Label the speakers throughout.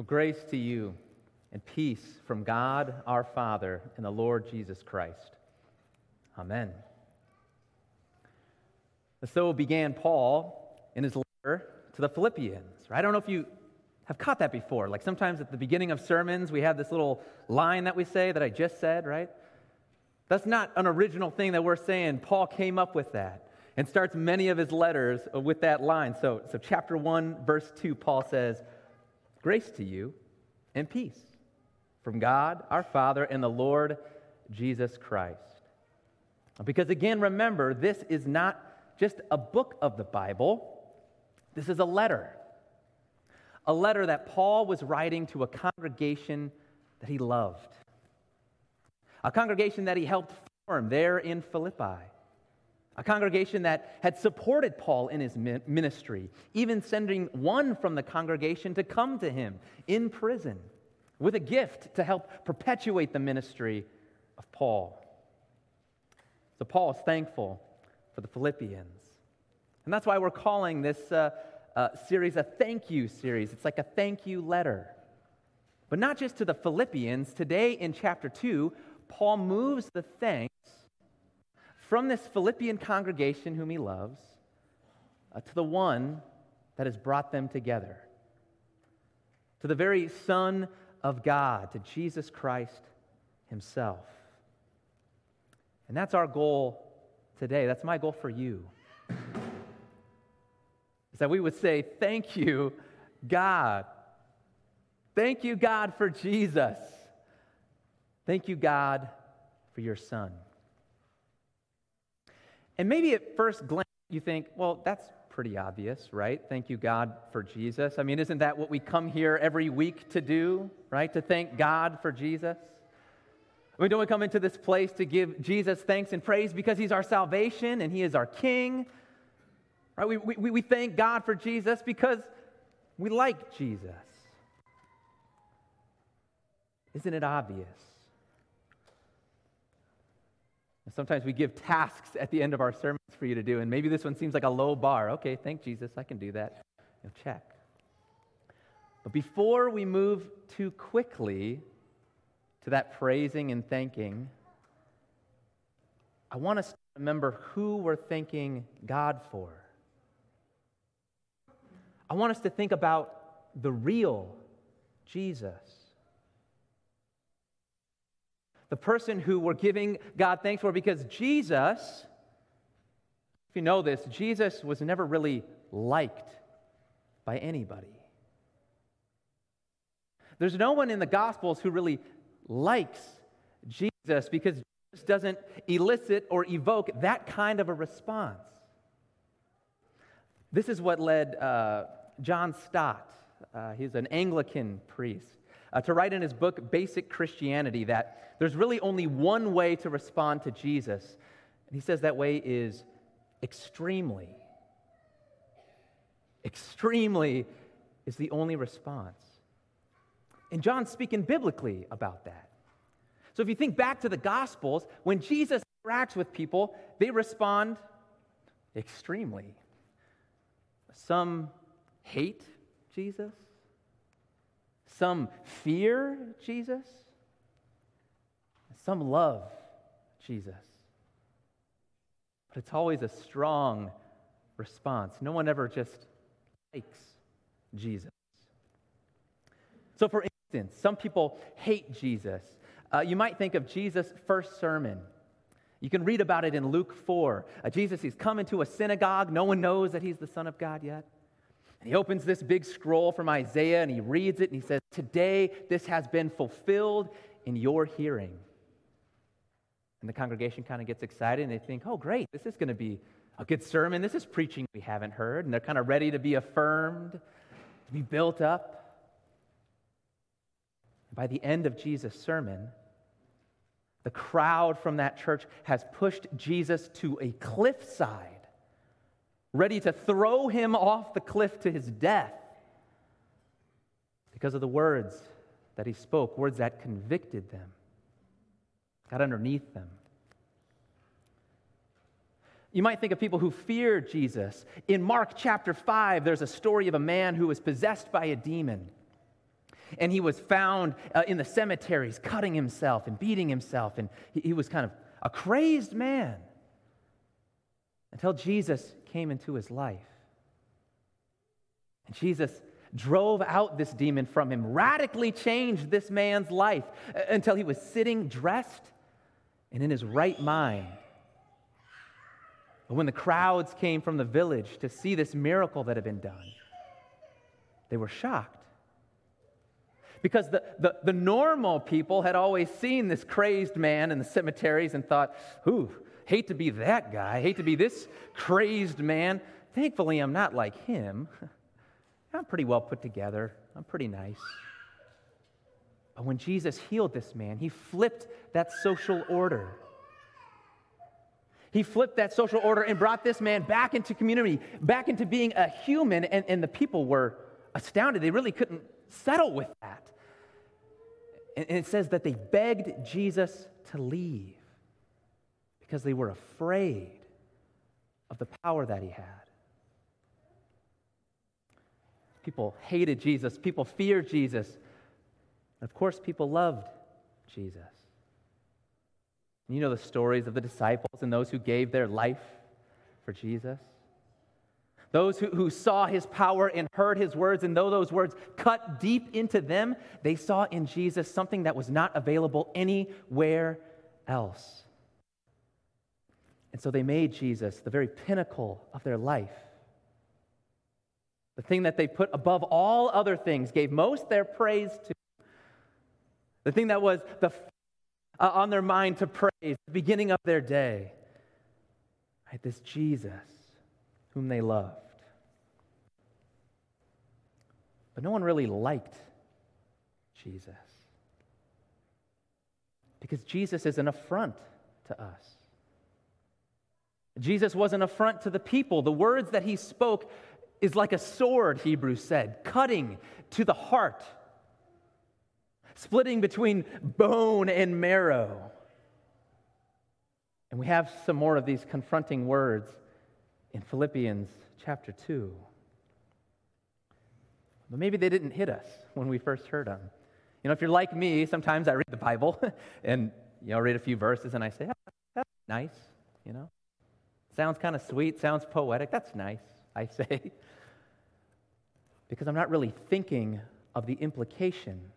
Speaker 1: Well, grace to you and peace from God our Father and the Lord Jesus Christ. Amen. So began Paul in his letter to the Philippians. Right? I don't know if you have caught that before. Like sometimes at the beginning of sermons, we have this little line that we say that I just said, right? That's not an original thing that we're saying. Paul came up with that and starts many of his letters with that line. So, so chapter 1, verse 2, Paul says, Grace to you and peace from God our Father and the Lord Jesus Christ. Because again, remember, this is not just a book of the Bible, this is a letter. A letter that Paul was writing to a congregation that he loved, a congregation that he helped form there in Philippi a congregation that had supported Paul in his ministry, even sending one from the congregation to come to him in prison with a gift to help perpetuate the ministry of Paul. So Paul is thankful for the Philippians. And that's why we're calling this uh, uh, series a thank you series. It's like a thank you letter. But not just to the Philippians. Today in chapter 2, Paul moves the thanks from this Philippian congregation whom he loves uh, to the one that has brought them together, to the very Son of God, to Jesus Christ himself. And that's our goal today. That's my goal for you. Is that we would say, Thank you, God. Thank you, God, for Jesus. Thank you, God, for your Son. And maybe at first glance, you think, well, that's pretty obvious, right? Thank you, God, for Jesus. I mean, isn't that what we come here every week to do, right? To thank God for Jesus? I mean, don't we come into this place to give Jesus thanks and praise because he's our salvation and he is our king? Right? We, we, we thank God for Jesus because we like Jesus. Isn't it obvious? Sometimes we give tasks at the end of our sermons for you to do, and maybe this one seems like a low bar. Okay, thank Jesus, I can do that. You check. But before we move too quickly to that praising and thanking, I want us to remember who we're thanking God for. I want us to think about the real Jesus the person who we're giving God thanks for because Jesus, if you know this, Jesus was never really liked by anybody. There's no one in the Gospels who really likes Jesus because Jesus doesn't elicit or evoke that kind of a response. This is what led uh, John Stott, uh, he's an Anglican priest, uh, to write in his book, Basic Christianity, that there's really only one way to respond to Jesus. And he says that way is extremely. Extremely is the only response. And John's speaking biblically about that. So if you think back to the Gospels, when Jesus interacts with people, they respond extremely. Some hate Jesus, some fear Jesus, some love Jesus. But it's always a strong response. No one ever just likes Jesus. So, for instance, some people hate Jesus. Uh, you might think of Jesus' first sermon. You can read about it in Luke 4. Uh, Jesus, he's come into a synagogue. No one knows that he's the Son of God yet. And he opens this big scroll from Isaiah and he reads it and he says, Today this has been fulfilled in your hearing. And the congregation kind of gets excited and they think, oh, great, this is going to be a good sermon. This is preaching we haven't heard. And they're kind of ready to be affirmed, to be built up. By the end of Jesus' sermon, the crowd from that church has pushed Jesus to a cliffside ready to throw him off the cliff to his death because of the words that he spoke, words that convicted them, got underneath them. You might think of people who fear Jesus. In Mark chapter 5, there's a story of a man who was possessed by a demon. And he was found uh, in the cemeteries cutting himself and beating himself. And he, he was kind of a crazed man until Jesus came into his life. And Jesus drove out this demon from him, radically changed this man's life uh, until he was sitting dressed and in his right mind. But when the crowds came from the village to see this miracle that had been done, they were shocked. Because the, the, the, normal people had always seen this crazed man in the cemeteries and thought, ooh, hate to be that guy, hate to be this crazed man. Thankfully, I'm not like him. I'm pretty well put together, I'm pretty nice. But when Jesus healed this man, he flipped that social order. He flipped that social order and brought this man back into community, back into being a human, and, and the people were astounded. They really couldn't settle with that. And, and it says that they begged Jesus to leave because they were afraid of the power that he had. People hated Jesus, people feared Jesus, and of course, people loved Jesus. And you know the stories of the disciples and those who gave their life for Jesus. Those who, who saw his power and heard his words, and though those words cut deep into them, they saw in Jesus something that was not available anywhere else. And so they made Jesus the very pinnacle of their life. The thing that they put above all other things, gave most their praise to. The thing that was the uh, on their mind to praise, the beginning of their day. Right, this Jesus whom they loved. But no one really liked Jesus. Because Jesus is an affront to us. Jesus was an affront to the people. The words that he spoke is like a sword, Hebrews said, cutting to the heart splitting between bone and marrow. And we have some more of these confronting words in Philippians chapter 2. But maybe they didn't hit us when we first heard them. You know, if you're like me, sometimes I read the Bible and, you know, read a few verses and I say, oh, that's nice, you know. Sounds kind of sweet, sounds poetic. That's nice, I say. because I'm not really thinking of the implications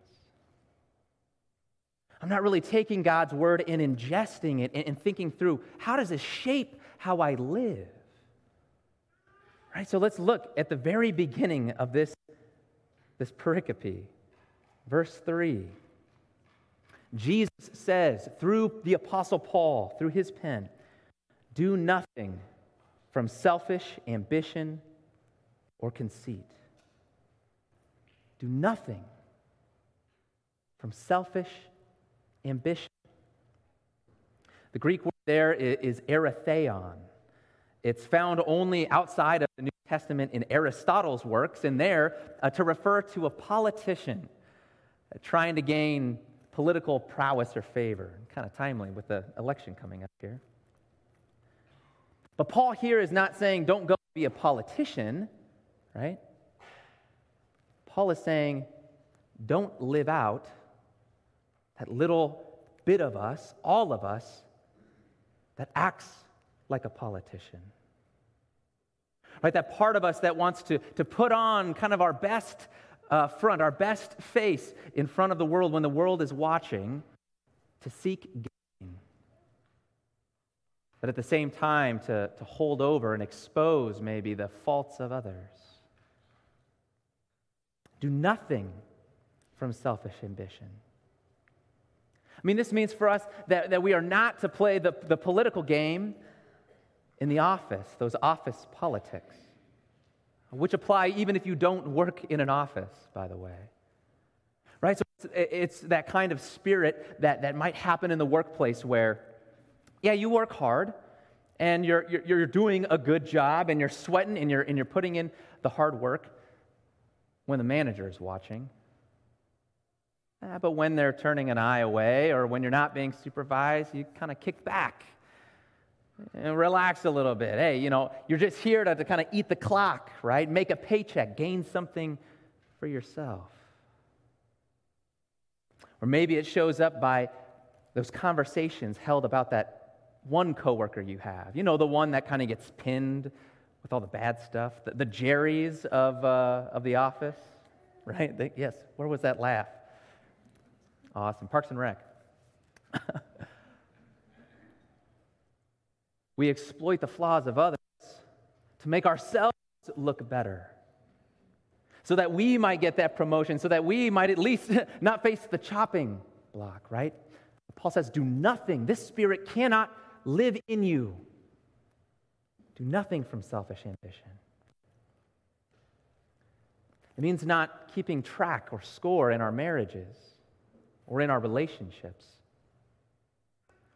Speaker 1: I'm not really taking God's word and ingesting it and, thinking through how does this shape how I live? Right? So let's look at the very beginning of this, this pericope. Verse 3. Jesus says through the Apostle Paul, through his pen, do nothing from selfish ambition or conceit. Do nothing from selfish ambition. The Greek word there is eritheon. It's found only outside of the New Testament in Aristotle's works, and there uh, to refer to a politician uh, trying to gain political prowess or favor. Kind of timely with the election coming up here. But Paul here is not saying don't go be a politician, right? Paul is saying don't live out that little bit of us, all of us, that acts like a politician. Right? That part of us that wants to, to put on kind of our best uh, front, our best face in front of the world when the world is watching to seek. But at the same time, to, to hold over and expose maybe the faults of others. Do nothing from selfish ambition. I mean, this means for us that, that we are not to play the, the political game in the office, those office politics, which apply even if you don't work in an office, by the way. Right? So it's, it's that kind of spirit that, that might happen in the workplace where, yeah, you work hard and you're, you're, you're doing a good job and you're sweating and you're, and you're putting in the hard work when the manager is watching Eh, but when they're turning an eye away or when you're not being supervised, you kind of kick back and relax a little bit. Hey, you know, you're just here to, to kind of eat the clock, right? Make a paycheck, gain something for yourself. Or maybe it shows up by those conversations held about that one coworker you have. You know, the one that kind of gets pinned with all the bad stuff, the, the Jerry's of, uh, of the office, right? They, yes, where was that laugh? Awesome. Parks and Rec. we exploit the flaws of others to make ourselves look better. So that we might get that promotion, so that we might at least not face the chopping block, right? Paul says, Do nothing. This spirit cannot live in you. Do nothing from selfish ambition. It means not keeping track or score in our marriages or in our relationships.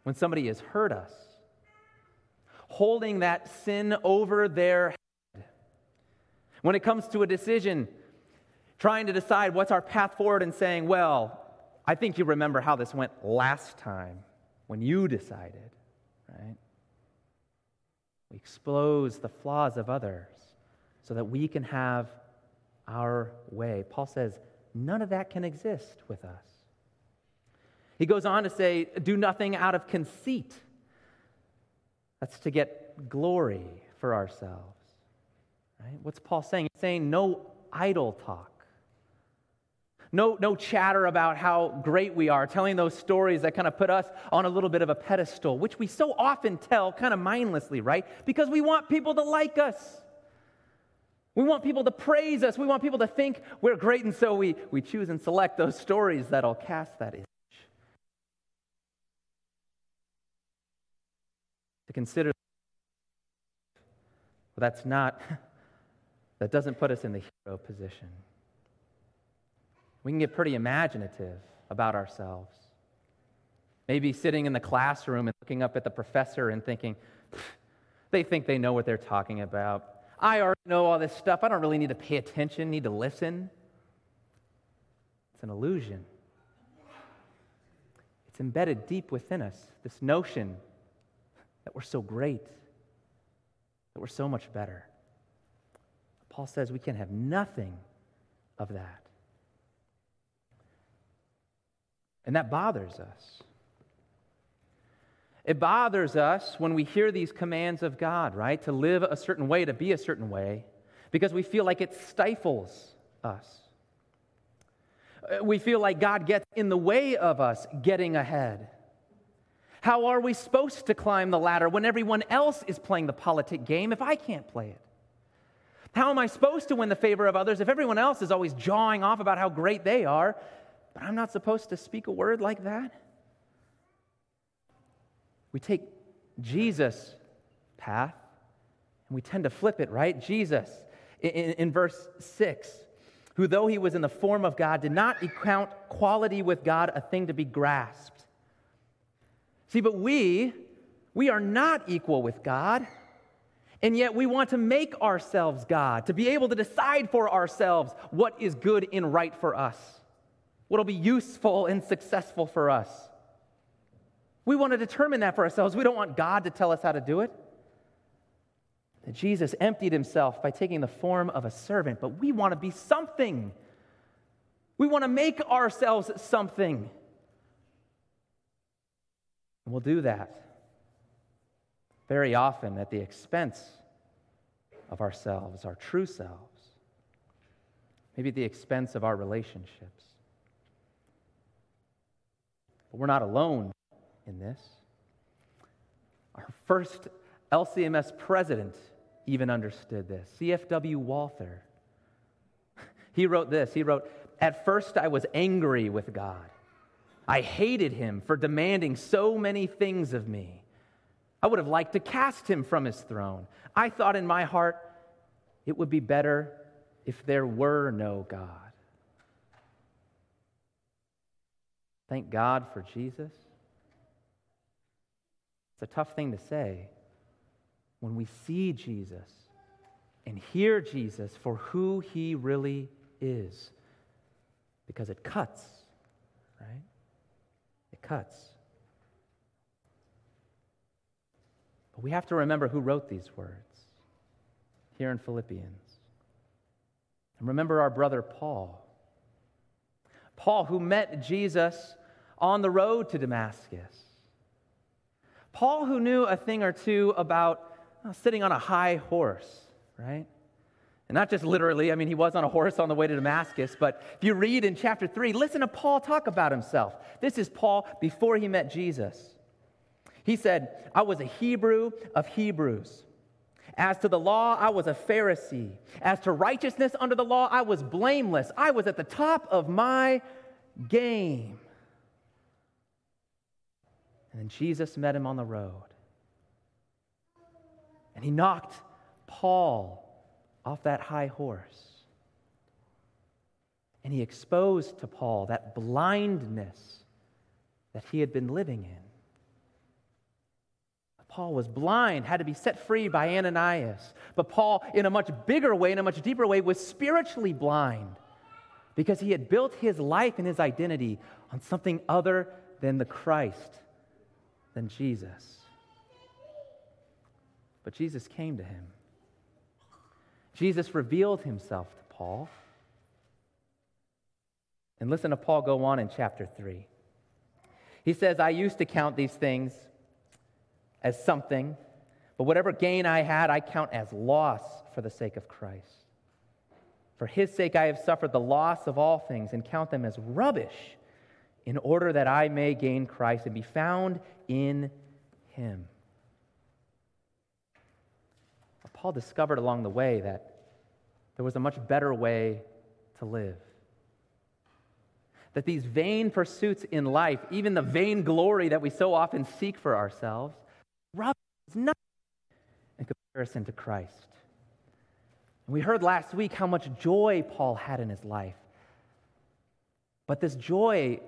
Speaker 1: When somebody has hurt us, holding that sin over their head. When it comes to a decision, trying to decide what's our path forward and saying, well, I think you remember how this went last time when you decided, right? We expose the flaws of others so that we can have our way. Paul says, none of that can exist with us. He goes on to say, do nothing out of conceit. That's to get glory for ourselves. Right? What's Paul saying? He's saying no idle talk. No, no chatter about how great we are, telling those stories that kind of put us on a little bit of a pedestal, which we so often tell kind of mindlessly, right? Because we want people to like us. We want people to praise us. We want people to think we're great, and so we, we choose and select those stories that'll cast that image. To consider well, that's not, that doesn't put us in the hero position. We can get pretty imaginative about ourselves. Maybe sitting in the classroom and looking up at the professor and thinking, they think they know what they're talking about. I already know all this stuff. I don't really need to pay attention, need to listen. It's an illusion. It's embedded deep within us, this notion that we're so great, that we're so much better. Paul says we can have nothing of that. And that bothers us. It bothers us when we hear these commands of God, right? To live a certain way, to be a certain way, because we feel like it stifles us. Uh, we feel like God gets in the way of us getting ahead. How are we supposed to climb the ladder when everyone else is playing the politic game if I can't play it? How am I supposed to win the favor of others if everyone else is always jawing off about how great they are but I'm not supposed to speak a word like that. We take Jesus' path and we tend to flip it, right? Jesus, in, in, verse 6, who though he was in the form of God, did not count quality with God a thing to be grasped. See, but we, we are not equal with God. And yet, we want to make ourselves God, to be able to decide for ourselves what is good and right for us what'll be useful and successful for us. We want to determine that for ourselves. We don't want God to tell us how to do it. That Jesus emptied himself by taking the form of a servant, but we want to be something. We want to make ourselves something. And we'll do that very often at the expense of ourselves, our true selves, maybe at the expense of our relationships. But we're not alone in this. Our first LCMS president even understood this CFW Walther. He wrote this He wrote, At first I was angry with God. I hated him for demanding so many things of me. I would have liked to cast him from his throne. I thought in my heart it would be better if there were no God. Thank God for Jesus. It's a tough thing to say when we see Jesus and hear Jesus for who he really is because it cuts, right? It cuts. But we have to remember who wrote these words here in Philippians. And remember our brother Paul. Paul, who met Jesus on the road to Damascus. Paul, who knew a thing or two about uh, sitting on a high horse, right? And not just literally, I mean, he was on a horse on the way to Damascus, but if you read in chapter 3, listen to Paul talk about himself. This is Paul before he met Jesus. He said, I was a Hebrew of Hebrews. As to the law, I was a Pharisee. As to righteousness under the law, I was blameless. I was at the top of my game. And then Jesus met him on the road. And he knocked Paul off that high horse. And he exposed to Paul that blindness that he had been living in. Paul was blind, had to be set free by Ananias. But Paul, in a much bigger way, in a much deeper way, was spiritually blind because he had built his life and his identity on something other than the Christ, than Jesus. But Jesus came to him. Jesus revealed himself to Paul. And listen to Paul go on in chapter 3. He says, I used to count these things as something, but whatever gain I had, I count as loss for the sake of Christ. For his sake, I have suffered the loss of all things and count them as rubbish in order that I may gain Christ and be found in him. Paul discovered along the way that there was a much better way to live. That these vain pursuits in life, even the vain glory that we so often seek for ourselves, rubbish is nothing in comparison to Christ. And we heard last week how much joy Paul had in his life. But this joy,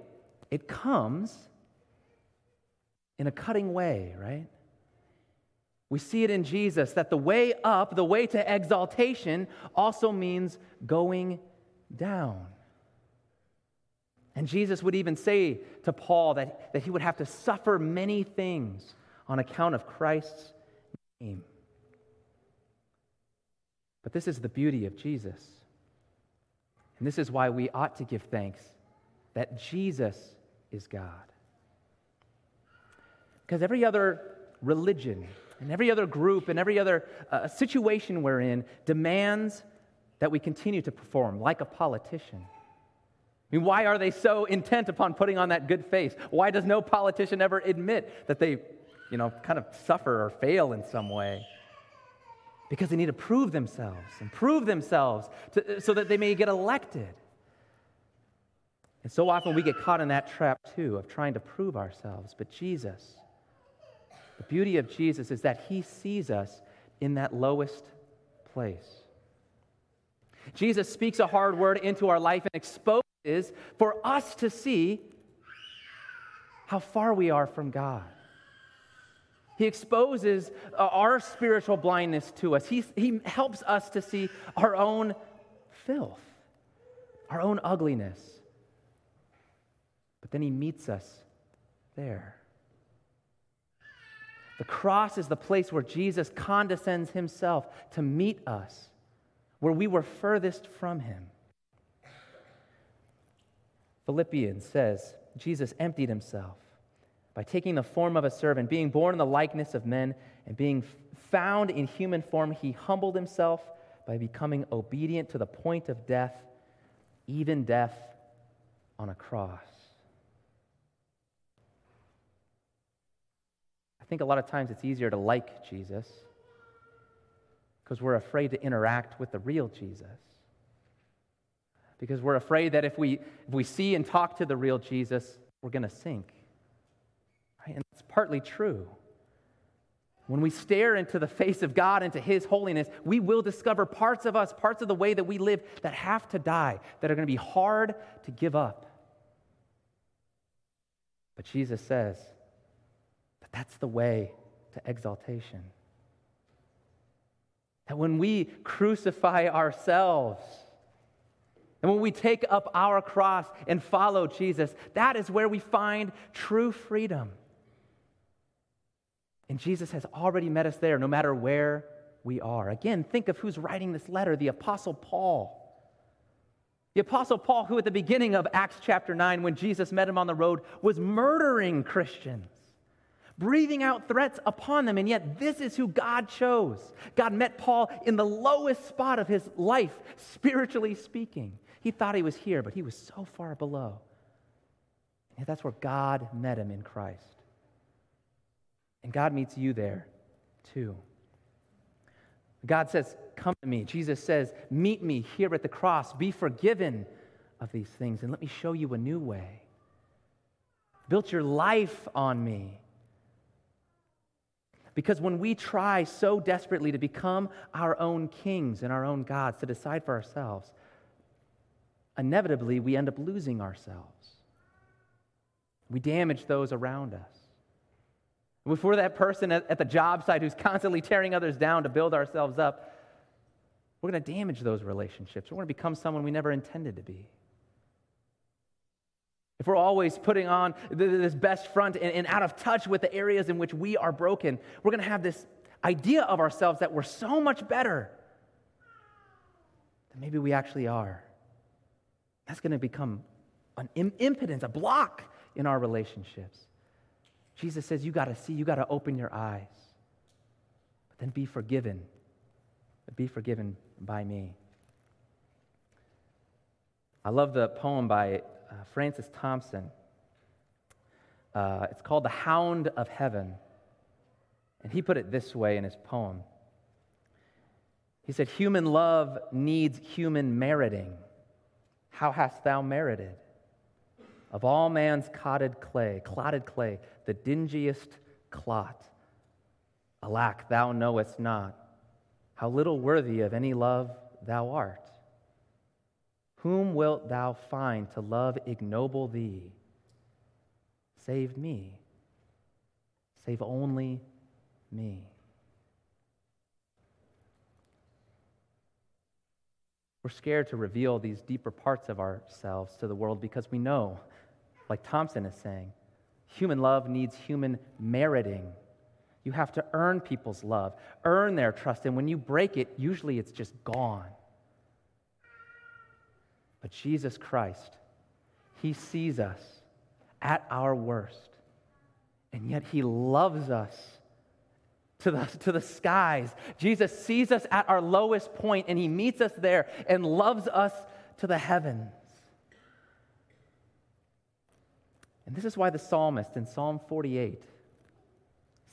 Speaker 1: it comes in a cutting way, right? We see it in Jesus that the way up, the way to exaltation, also means going down. And Jesus would even say to Paul that, that he would have to suffer many things on account of Christ's name. But this is the beauty of Jesus. And this is why we ought to give thanks that Jesus is God. Because every other religion, and every other group and every other uh, situation we're in demands that we continue to perform like a politician. I mean, why are they so intent upon putting on that good face? Why does no politician ever admit that they, you know, kind of suffer or fail in some way? Because they need to prove themselves and prove themselves to, so that they may get elected. And so often we get caught in that trap too of trying to prove ourselves. But Jesus, the beauty of Jesus is that he sees us in that lowest place. Jesus speaks a hard word into our life and exposes for us to see how far we are from God. He exposes uh, our spiritual blindness to us. He, he helps us to see our own filth, our own ugliness. But then He meets us there. The cross is the place where Jesus condescends himself to meet us, where we were furthest from him. Philippians says Jesus emptied himself by taking the form of a servant, being born in the likeness of men, and being found in human form, he humbled himself by becoming obedient to the point of death, even death on a cross. Think a lot of times it's easier to like Jesus because we're afraid to interact with the real Jesus. Because we're afraid that if we, if we see and talk to the real Jesus, we're going to sink. Right? And that's partly true. When we stare into the face of God, into His holiness, we will discover parts of us, parts of the way that we live that have to die, that are going to be hard to give up. But Jesus says, that's the way to exaltation. That when we crucify ourselves, and when we take up our cross and follow Jesus, that is where we find true freedom. And Jesus has already met us there, no matter where we are. Again, think of who's writing this letter the Apostle Paul. The Apostle Paul, who at the beginning of Acts chapter 9, when Jesus met him on the road, was murdering Christians, breathing out threats upon them. And yet, this is who God chose. God met Paul in the lowest spot of his life, spiritually speaking. He thought he was here, but he was so far below. And that's where God met him in Christ. And God meets you there too. God says, Come to me. Jesus says, Meet me here at the cross. Be forgiven of these things, and let me show you a new way. Built your life on me. Because when we try so desperately to become our own kings and our own gods, to decide for ourselves, inevitably we end up losing ourselves. We damage those around us. If we're that person at, the job site who's constantly tearing others down to build ourselves up, we're going to damage those relationships. We're going to become someone we never intended to be. If we're always putting on this best front and, out of touch with the areas in which we are broken, we're going to have this idea of ourselves that we're so much better than maybe we actually are. That's going to become an impotence, a block in our relationships. Jesus says, You got to see, you got to open your eyes. But then be forgiven. Be forgiven by me. I love the poem by uh, Francis Thompson. Uh, it's called The Hound of Heaven. And he put it this way in his poem He said, Human love needs human meriting. How hast thou merited? Of all man's clotted clay, clotted clay, the dingiest clot. Alack, thou knowest not how little worthy of any love thou art. Whom wilt thou find to love ignoble thee? Save me. Save only me. We're scared to reveal these deeper parts of ourselves to the world because we know, like Thompson is saying, human love needs human meriting. You have to earn people's love, earn their trust. And when you break it, usually it's just gone. But Jesus Christ, He sees us at our worst, and yet He loves us to the, to the skies. Jesus sees us at our lowest point, and He meets us there and loves us to the heavens. And this is why the psalmist in Psalm 48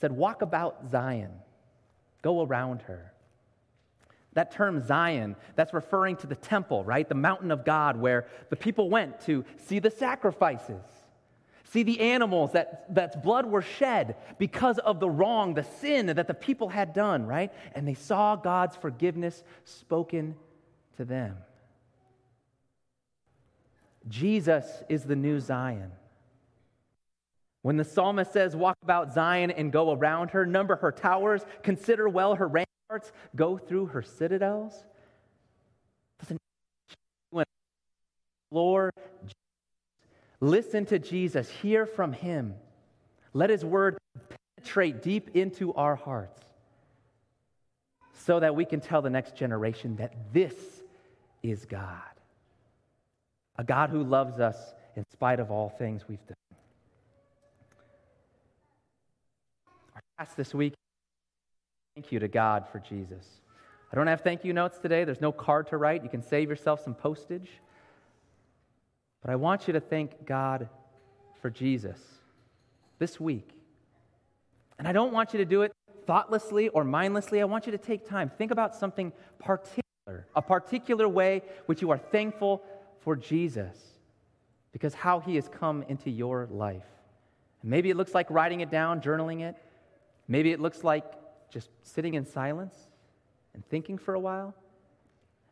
Speaker 1: said, Walk about Zion, go around her. That term Zion, that's referring to the temple, right? The mountain of God where the people went to see the sacrifices, see the animals that, that's blood were shed because of the wrong, the sin that the people had done, right? And they saw God's forgiveness spoken to them. Jesus is the new Zion. When the psalmist says, Walk about Zion and go around her, number her towers, consider well her ramparts, go through her citadels. Doesn't explore Listen to Jesus, hear from him. Let his word penetrate deep into our hearts so that we can tell the next generation that this is God. A God who loves us in spite of all things we've done. Ask this week, thank you to God for Jesus. I don't have thank you notes today. There's no card to write. You can save yourself some postage. But I want you to thank God for Jesus this week. And I don't want you to do it thoughtlessly or mindlessly. I want you to take time. Think about something particular, a particular way which you are thankful for Jesus because how he has come into your life. Maybe it looks like writing it down, journaling it. Maybe it looks like just sitting in silence and thinking for a while.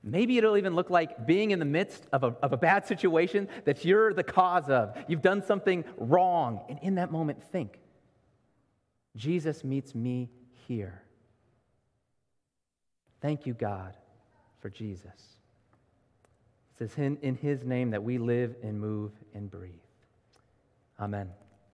Speaker 1: Maybe it'll even look like being in the midst of a, of a bad situation that you're the cause of. You've done something wrong. And in that moment, think Jesus meets me here. Thank you, God, for Jesus. It says in, in his name that we live and move and breathe. Amen.